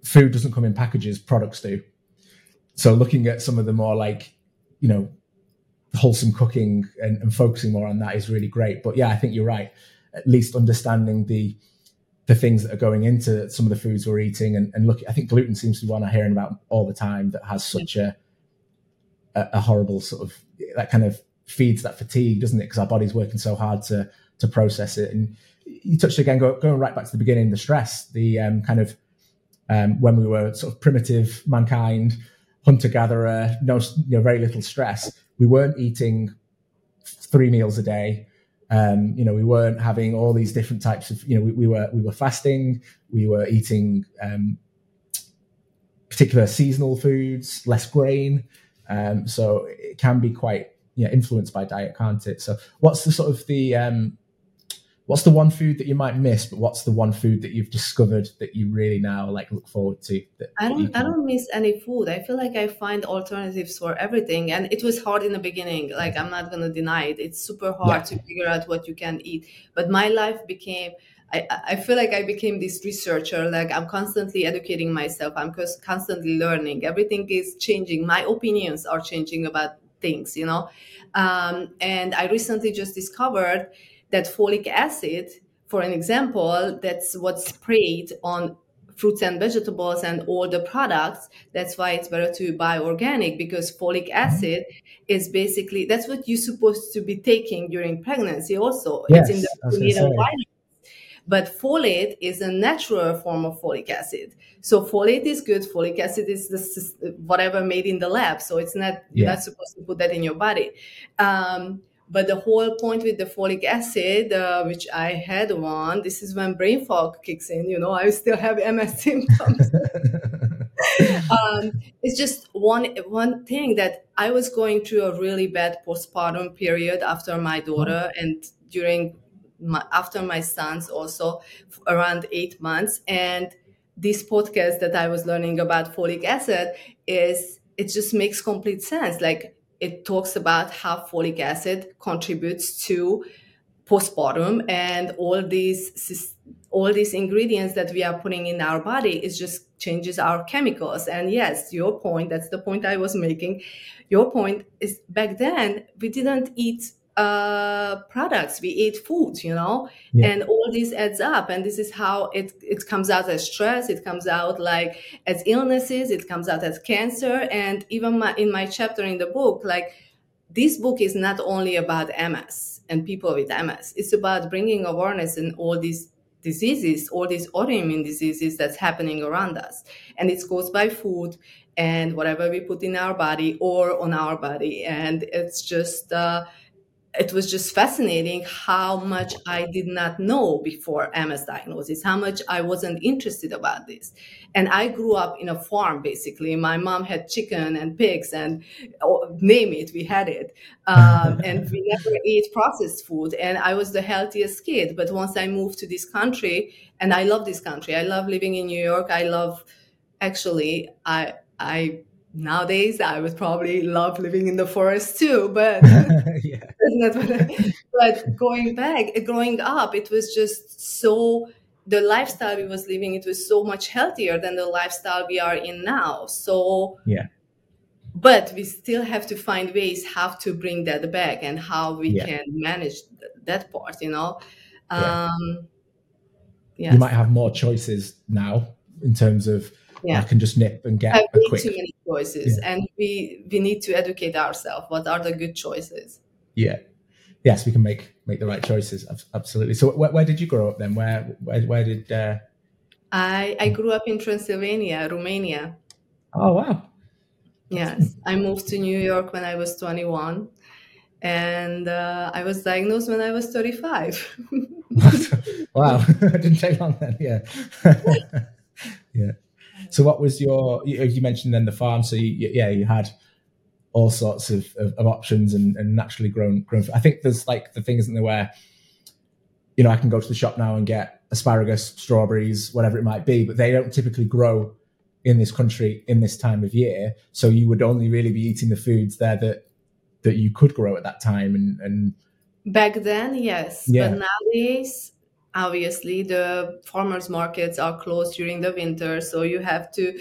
food doesn't come in packages, products do. So looking at some of the more like, you know, wholesome cooking and, and focusing more on that is really great. But yeah, I think you're right. At least understanding the the things that are going into some of the foods we're eating and, and look i think gluten seems to be one i'm hearing about all the time that has such a a, a horrible sort of that kind of feeds that fatigue, doesn't it? Because our body's working so hard to to process it. And you touched again, go, going right back to the beginning, the stress, the um, kind of um, when we were sort of primitive mankind, hunter gatherer, no, you know, very little stress. We weren't eating three meals a day. Um, you know, we weren't having all these different types of. You know, we, we were we were fasting. We were eating um, particular seasonal foods, less grain. Um, so it can be quite influenced by diet, can't it? So what's the sort of the um, what's the one food that you might miss, but what's the one food that you've discovered that you really now like look forward to? I don't I don't miss any food. I feel like I find alternatives for everything, and it was hard in the beginning. Like I'm not gonna deny it. It's super hard yeah. to figure out what you can eat, but my life became. I, I feel like I became this researcher. Like I'm constantly educating myself. I'm constantly learning. Everything is changing. My opinions are changing about things, you know. Um, and I recently just discovered that folic acid, for an example, that's what's sprayed on fruits and vegetables and all the products. That's why it's better to buy organic because folic mm-hmm. acid is basically that's what you're supposed to be taking during pregnancy. Also, yes, it's in the vitamin but folate is a natural form of folic acid. So folate is good. Folic acid is the, whatever made in the lab. So it's not you're not supposed to put that in your body. Um, but the whole point with the folic acid, uh, which I had one, this is when brain fog kicks in. You know, I still have MS (laughs) symptoms. (laughs) um, it's just one one thing that I was going through a really bad postpartum period after my daughter, mm-hmm. and during my, after my sons also around eight months. And this podcast that I was learning about folic acid is it just makes complete sense. Like it talks about how folic acid contributes to postpartum and all these all these ingredients that we are putting in our body is just changes our chemicals. And yes your point that's the point i was making. Your point is back then we didn't eat uh, products we eat food you know? Yeah. and all this adds up and this is how it it comes out as stress it comes out like as illnesses it comes out as cancer and even my, in my chapter in the book like this book is not only about ms and people with ms it's about bringing awareness in all these diseases all these autoimmune diseases that's happening around us. And it's caused by food and whatever we put in our body or on our body and it's just uh, it was just fascinating how much I did not know before MS diagnosis, how much I wasn't interested about this. And I grew up in a farm, basically. My mom had chicken and pigs and oh, name it, we had it. Um, (laughs) and we never ate processed food. And I was the healthiest kid. But once I moved to this country, and I love this country, I love living in New York. I love, actually, I, I nowadays I would probably love living in the forest too, but (laughs) (laughs) yeah. I, but going back, growing up, it was just so the lifestyle we was living, it was so much healthier than the lifestyle we are in now. So yeah. But we still have to find ways how to bring that back and how we yeah. can manage that part, you know. Um, yeah. Yes. You might have more choices now in terms of yeah. I can just nip and get a quick. too many choices, yeah. and we we need to educate ourselves. What are the good choices? Yeah, yes, we can make make the right choices. Absolutely. So, where, where did you grow up then? Where where where did? Uh... I I grew up in Transylvania, Romania. Oh wow! Yes, I moved to New York when I was 21, and uh, I was diagnosed when I was 35. (laughs) wow, (laughs) it didn't take long then. Yeah, (laughs) yeah. So, what was your? You, mentioned then the farm. So, you, yeah, you had all sorts of, of, of, options and, and naturally grown grown. I think there's like the things in there where, you know, I can go to the shop now and get asparagus, strawberries, whatever it might be, but they don't typically grow in this country in this time of year. So you would only really be eating the foods there that that you could grow at that time and, and back then yes yeah. but nowadays obviously the farmers markets are closed during the winter so you have to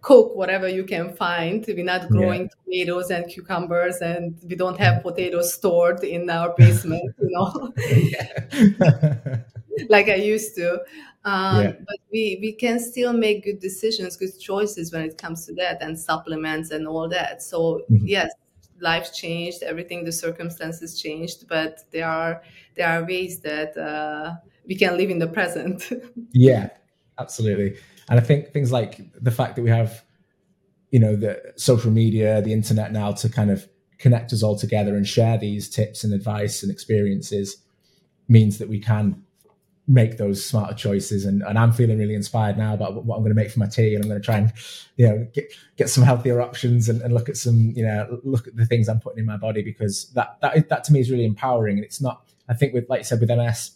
cook whatever you can find we're not growing yeah. tomatoes and cucumbers and we don't have potatoes stored in our basement you know (laughs) (laughs) like i used to um, yeah. but we we can still make good decisions good choices when it comes to that and supplements and all that so mm-hmm. yes life changed everything the circumstances changed but there are there are ways that uh, we can live in the present. (laughs) yeah, absolutely. And I think things like the fact that we have, you know, the social media, the internet now to kind of connect us all together and share these tips and advice and experiences means that we can make those smarter choices and, and I'm feeling really inspired now about what I'm going to make for my tea and I'm going to try and you know get get some healthier options and, and look at some you know look at the things I'm putting in my body because that that that to me is really empowering and it's not I think with like you said with MS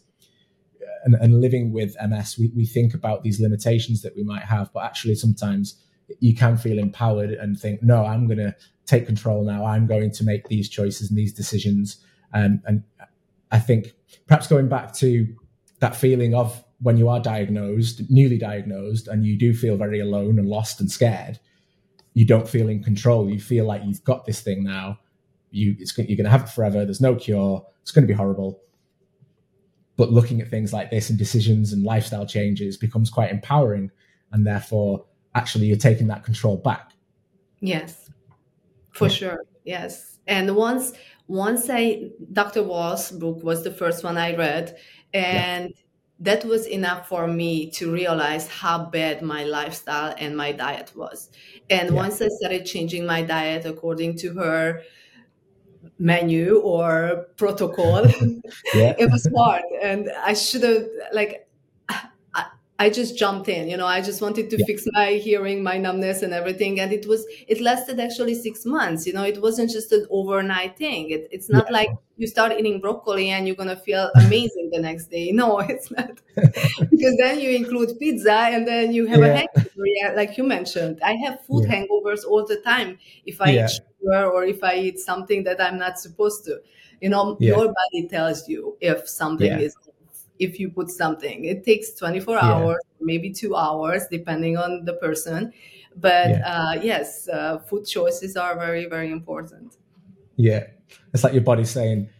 and, and living with MS, we, we think about these limitations that we might have, but actually sometimes you can feel empowered and think, no, I'm going to take control now. I'm going to make these choices and these decisions. Um, and I think perhaps going back to that feeling of when you are diagnosed, newly diagnosed, and you do feel very alone and lost and scared, you don't feel in control. You feel like you've got this thing now. You, you're going to have it forever. There's no cure. It's going to be horrible but looking at things like this and decisions and lifestyle changes becomes quite empowering and therefore actually you're taking that control back yes for yeah. sure yes and once once i dr Wahls' book was the first one i read and yeah. that was enough for me to realize how bad my lifestyle and my diet was and yeah. once i started changing my diet according to her menu or protocol. (laughs) yeah. it was hard, and I should have like. I, just jumped in, you know. I just wanted to yeah. fix my hearing, my numbness, and everything. And it was, it lasted actually six months. You know, it wasn't just an overnight thing. It, it's not yeah. like you start eating broccoli and you're gonna feel (laughs) amazing the next day. No, (laughs) it's not, (laughs) because then you include pizza and then you have yeah. a hangover. like you mentioned, I have food hangovers all the time if I eat sugar or if I eat something that I'm not supposed to. You know, your body tells you if something is if you put something. It takes 24 yeah. hours, maybe two hours, depending on the person. But uh, yes, uh, food choices are very, very important. Yeah. It's like your body saying,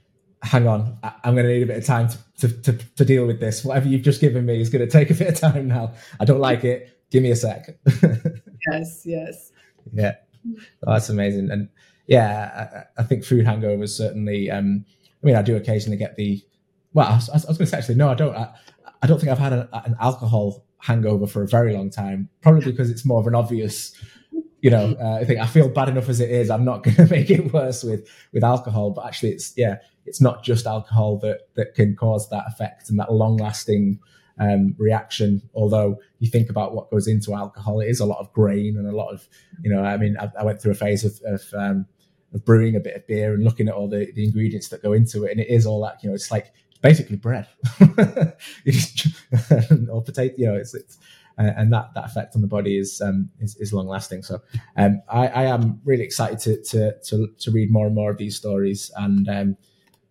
hang on, I'm going to need a bit of time to, to, to, to, deal with this. Whatever you've just given me is going (laughs) to take a bit of time now. I don't like it. Give me a sec. (laughs) yes, yes. Yeah. Oh, that's amazing. And yeah, I, I, think food hangovers certainly. Um, I mean, I do occasionally get the. Well, I was, was going to say actually, no, I don't. I, I don't think I've had a, an alcohol hangover for a very long time. Probably because it's more of an obvious. You know, uh, I think I feel bad enough as it is. I'm not (laughs) going to make it worse with with alcohol. But actually, it's yeah, it's not just alcohol that that can cause that effect and that long lasting um, reaction. Although you think about what goes into alcohol, it is a lot of grain and a lot of, you know, I mean, I, I went through a phase of, of, um, of, brewing a bit of beer and looking at all the, the ingredients that go into it. And it is all that, you know, it's like basically bread (laughs) (laughs) or potato, you know, it's, it's, uh, and that, that effect on the body is, um, is, is long lasting. So, um, I, I am really excited to, to, to, to read more and more of these stories and, um,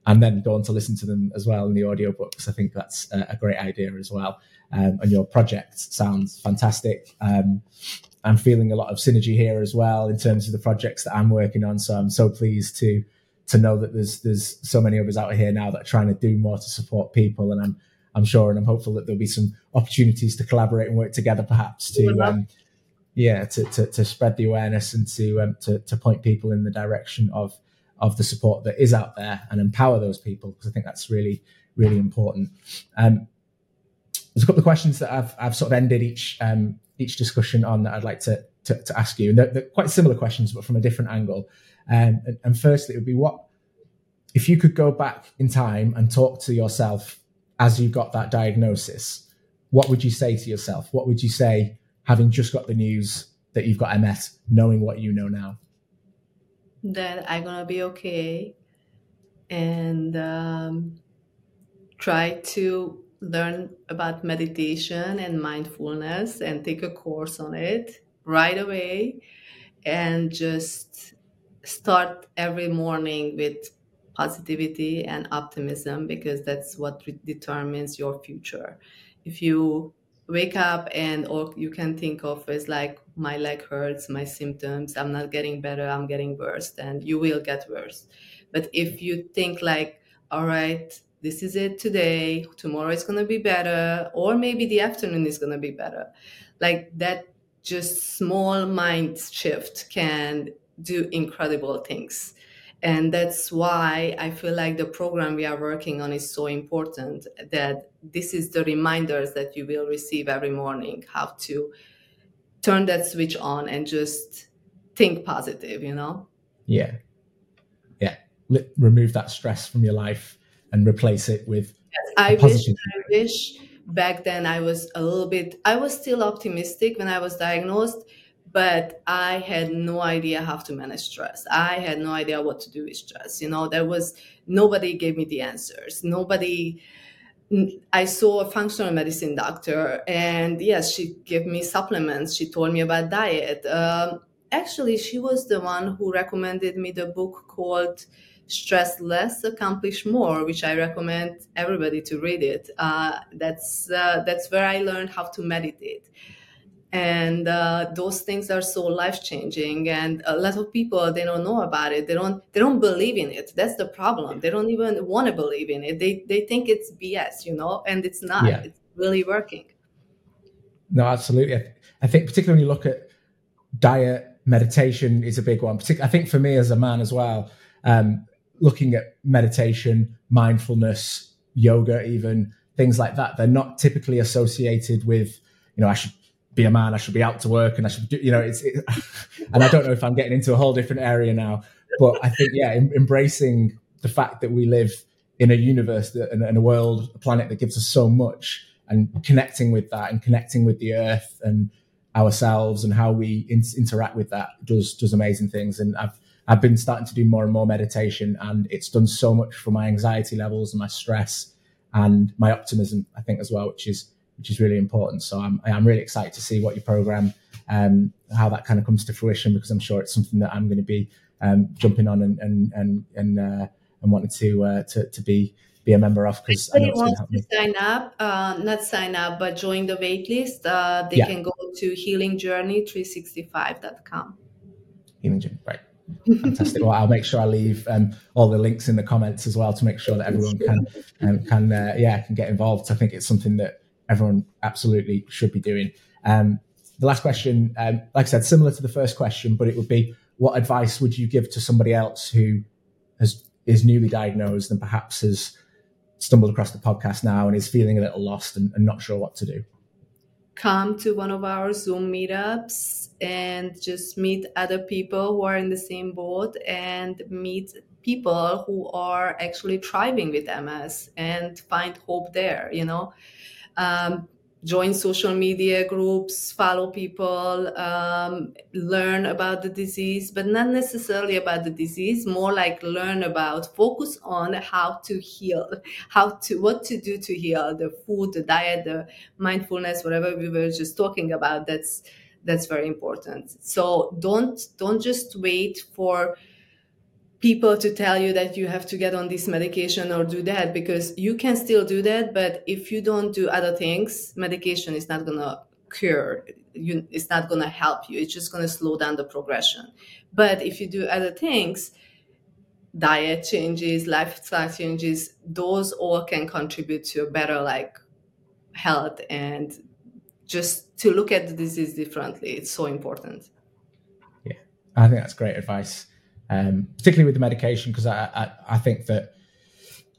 and then go on to listen to them as well in the audiobooks. I think that's a, great idea as well. Um, and your project sounds fantastic. Um, I'm feeling a lot of synergy here as well in terms of the projects that I'm working on. So I'm so pleased to to know that there's there's so many of us out here now that are trying to do more to support people, and I'm I'm sure and I'm hopeful that there'll be some opportunities to collaborate and work together, perhaps to um, yeah to, to, to spread the awareness and to, um, to to point people in the direction of of the support that is out there and empower those people because I think that's really really important. Um, there's a couple of questions that I've I've sort of ended each um, each discussion on that I'd like to to, to ask you, and they're, they're, quite similar questions but from a different angle. Um, and, and firstly, it would be what if you could go back in time and talk to yourself as you got that diagnosis, what would you say to yourself? What would you say having just got the news that you've got MS, knowing what you know now? That I'm gonna be okay, and um, try to learn about meditation and mindfulness and take a course on it right away, and just start every morning with positivity and optimism because that's what determines your future. If you wake up and all you can think of is like my leg hurts my symptoms i'm not getting better i'm getting worse and you will get worse but if you think like all right this is it today tomorrow is going to be better or maybe the afternoon is going to be better like that just small mind shift can do incredible things. And that's why i feel like the program we are working on is so important that this is the reminders that you will receive every morning how to turn that switch on and just think positive you know? Yeah. Yeah. Remove that stress from your life and replace it with yes, I wish, I wish back then i was a little bit i was still optimistic when i was diagnosed but I had no idea how to manage stress. I had no idea what to do with stress. You know, there was nobody gave me the answers. Nobody. I saw a functional medicine doctor, and yes, she gave me supplements. She told me about diet. Um, actually, she was the one who recommended me the book called stress less accomplish more which i recommend everybody to read it uh, that's uh, that's where i learned how to meditate and uh, those things are so life changing and a lot of people they don't know about it. They don't they don't believe in it. That's the problem. They don't even want to believe in it. They they think it's bs you know and it's not. Yeah. it's really working. No absolutely. I think particularly when you look at diet meditation is a big one. I think for me as a man as well um, looking at meditation mindfulness yoga even things like that they're not typically associated with you know i should be a man. I should be out to work, and I should do. You know, it's. It, (laughs) and I don't know if I'm getting into a whole different area now, but I think yeah, em- embracing the fact that we live in a universe that, in, in a world, a planet that gives us so much, and connecting with that, and connecting with the Earth and ourselves, and how we in- interact with that does does amazing things. And I've I've been starting to do more and more meditation, and it's done so much for my anxiety levels and my stress and my optimism. I think as well, which is which is really important. So I'm I'm really excited to see what your program, um, how that kind of comes to fruition because I'm sure it's something that I'm going to be um, jumping on and and and and, uh, and wanting to uh, to to be be a member of because I know it's wants to sign up, uh, not sign up, but join the waitlist. Uh, they yeah. can go to healingjourney365.com. Healing Journey, right. Fantastic. well, I'll make sure I leave um, all the links in the comments as well to make sure that everyone can um, can uh, yeah can get involved. I think it's something that everyone absolutely should be doing. Um, the last question, um, like I said, similar to the first question, but it would be what advice would you give to somebody else who has is newly diagnosed and perhaps has stumbled across the podcast now and is feeling a little lost and, and not sure what to do? Come to one of our Zoom meetups and just meet other people who are in the same boat and meet people who are actually thriving with MS and find hope there, you know um, join social media groups, follow people, um, learn about the disease, but not necessarily about the disease, more like learn about, focus on how to heal, how to, what to do to heal, the food, the diet, the mindfulness, whatever we were just talking about. That's, that's very important. So don't, don't just wait for, people to tell you that you have to get on this medication or do that because you can still do that but if you don't do other things medication is not going to cure you it's not going to help you it's just going to slow down the progression but if you do other things diet changes lifestyle changes those all can contribute to a better like health and just to look at the disease differently. It's so important. Yeah, I think that's great advice, um, particularly with the medication, because I, I, I think that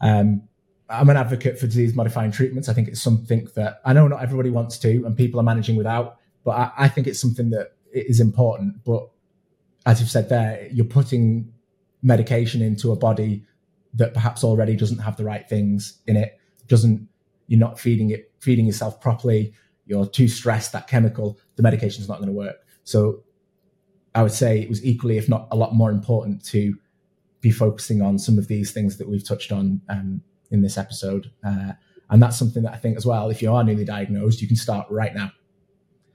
um, I'm an advocate for disease modifying treatments. I think it's something that I know not everybody wants to, and people are managing without, but I, I think it's something that is important. But as you've said there, you're putting medication into a body that perhaps already doesn't have the right things in it, doesn't you're not feeding it feeding yourself properly, you're too stressed, that chemical, the medication's not going to work. So I would say it was equally, if not a lot more important to be focusing on some of these things that we've touched on um, in this episode. Uh, and that's something that I think as well, if you are newly diagnosed, you can start right now.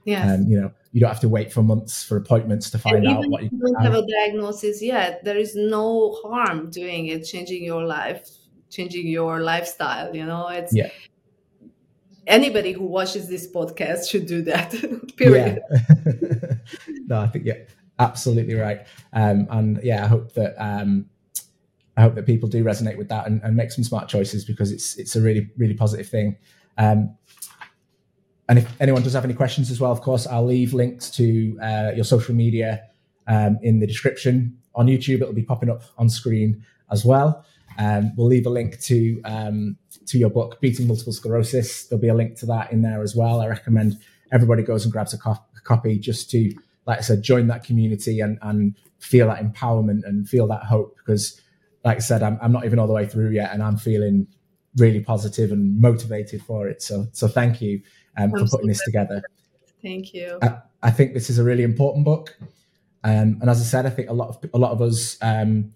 Yeah. Um, you know, you don't have to wait for months for appointments to find out what you, you don't have. have a diagnosis yet. There is no harm doing it, changing your life, changing your lifestyle. You know, it's yeah. Anybody who watches this podcast should do that. (laughs) period. (laughs) No, I think yeah, absolutely right. Um, and yeah, I hope that um, I hope that people do resonate with that and, and, make some smart choices because it's it's a really really positive thing. Um, and if anyone does have any questions as well, of course, I'll leave links to uh, your social media um, in the description. On YouTube, it'll be popping up on screen as well. Um, we'll leave a link to um, to your book, Beating Multiple Sclerosis. There'll be a link to that in there as well. I recommend everybody goes and grabs a, co- a copy just to, like I said, join that community and, and feel that empowerment and feel that hope. Because, like I said, I'm, I'm not even all the way through yet, and I'm feeling really positive and motivated for it. So, so thank you um, for putting this together. Thank you. I, I, think this is a really important book, um, and as I said, I think a lot of a lot of us um,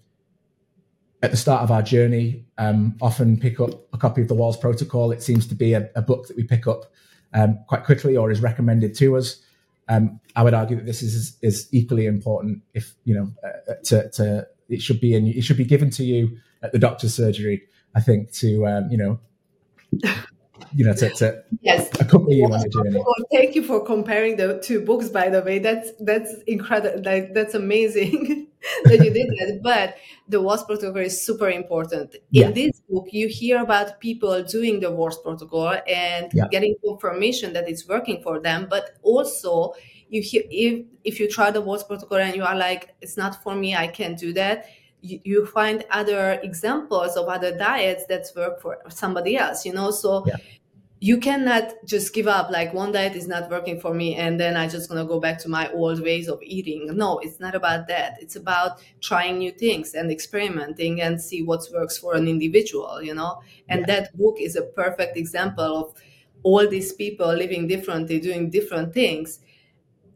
at the start of our journey um, often pick up a copy of the Wahls Protocol. It seems to be a, a book that we pick up um, quite quickly or is recommended to us. Um, I would argue that this is is equally important. If you know, uh, to, to it should be in, it should be given to you at the doctor's surgery. I think to um, you know you know, to, to yes. accompany you on the journey. Thank you for comparing the two books, by the way. That's that's incredible. Like, that's amazing (laughs) that you did that. But the Wahls protocol is super important. In yeah. this book, you hear about people doing the Wahls protocol and yeah. getting confirmation that it's working for them, but also you hear if if you try the Wahls protocol and you are like, it's not for me, I can't do that you, you find other examples of other diets that work for somebody else you know? So yeah. you cannot just give up like one diet is not working for me and then i just gonna go back to my old ways of eating. No it's not about that. It's about trying new things and experimenting and see what works for an individual you know? And yeah. that book is a perfect example of all these people living differently doing different things.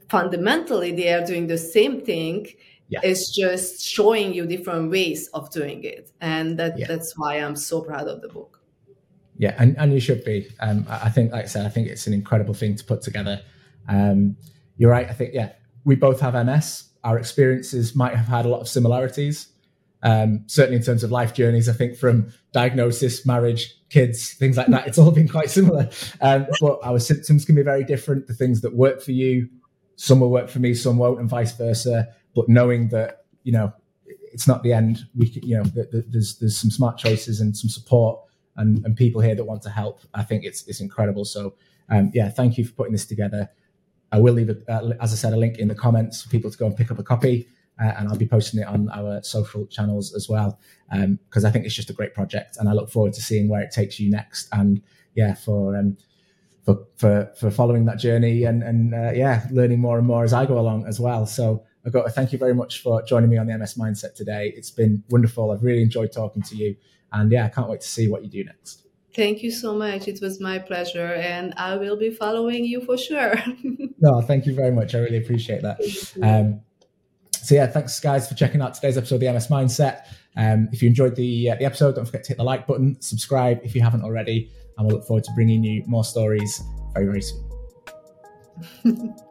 Fundamentally they are doing the same thing yeah. it's just showing you different ways of doing it. And that, yeah. that's why i'm so proud of the book. Yeah and, and you should be. Um, i think like i said i think it's an incredible thing to put together. Um, you're right i think yeah we both have ms our experiences might have had a lot of similarities. Um, certainly in terms of life journeys i think from diagnosis marriage kids things like that it's all been quite similar. Um, but our symptoms can be very different. The things that work for you some will work for me some won't and vice versa but knowing that you know it's not the end. We you know there's there's some smart choices and some support and, and people here that want to help. I think it's it's incredible. So um, yeah, thank you for putting this together. I will leave, a, uh, as I said, a link in the comments for people to go and pick up a copy, uh, and I'll be posting it on our social channels as well because um, I think it's just a great project, and I look forward to seeing where it takes you next. And yeah, for um, for for for following that journey and and uh, yeah, learning more and more as I go along as well. So Agota, thank you very much for joining me on the MS Mindset today. It's been wonderful. I've really enjoyed talking to you. And yeah, I can't wait to see what you do next. Thank you so much. It was my pleasure. And I will be following you for sure. (laughs) no, thank you very much. I really appreciate that. Um, so yeah, thanks guys for checking out today's episode of the MS Mindset. Um, if you enjoyed the uh, the episode, don't forget to hit the like button, subscribe if you haven't already, and we'll look forward to bringing you more stories very very soon. (laughs)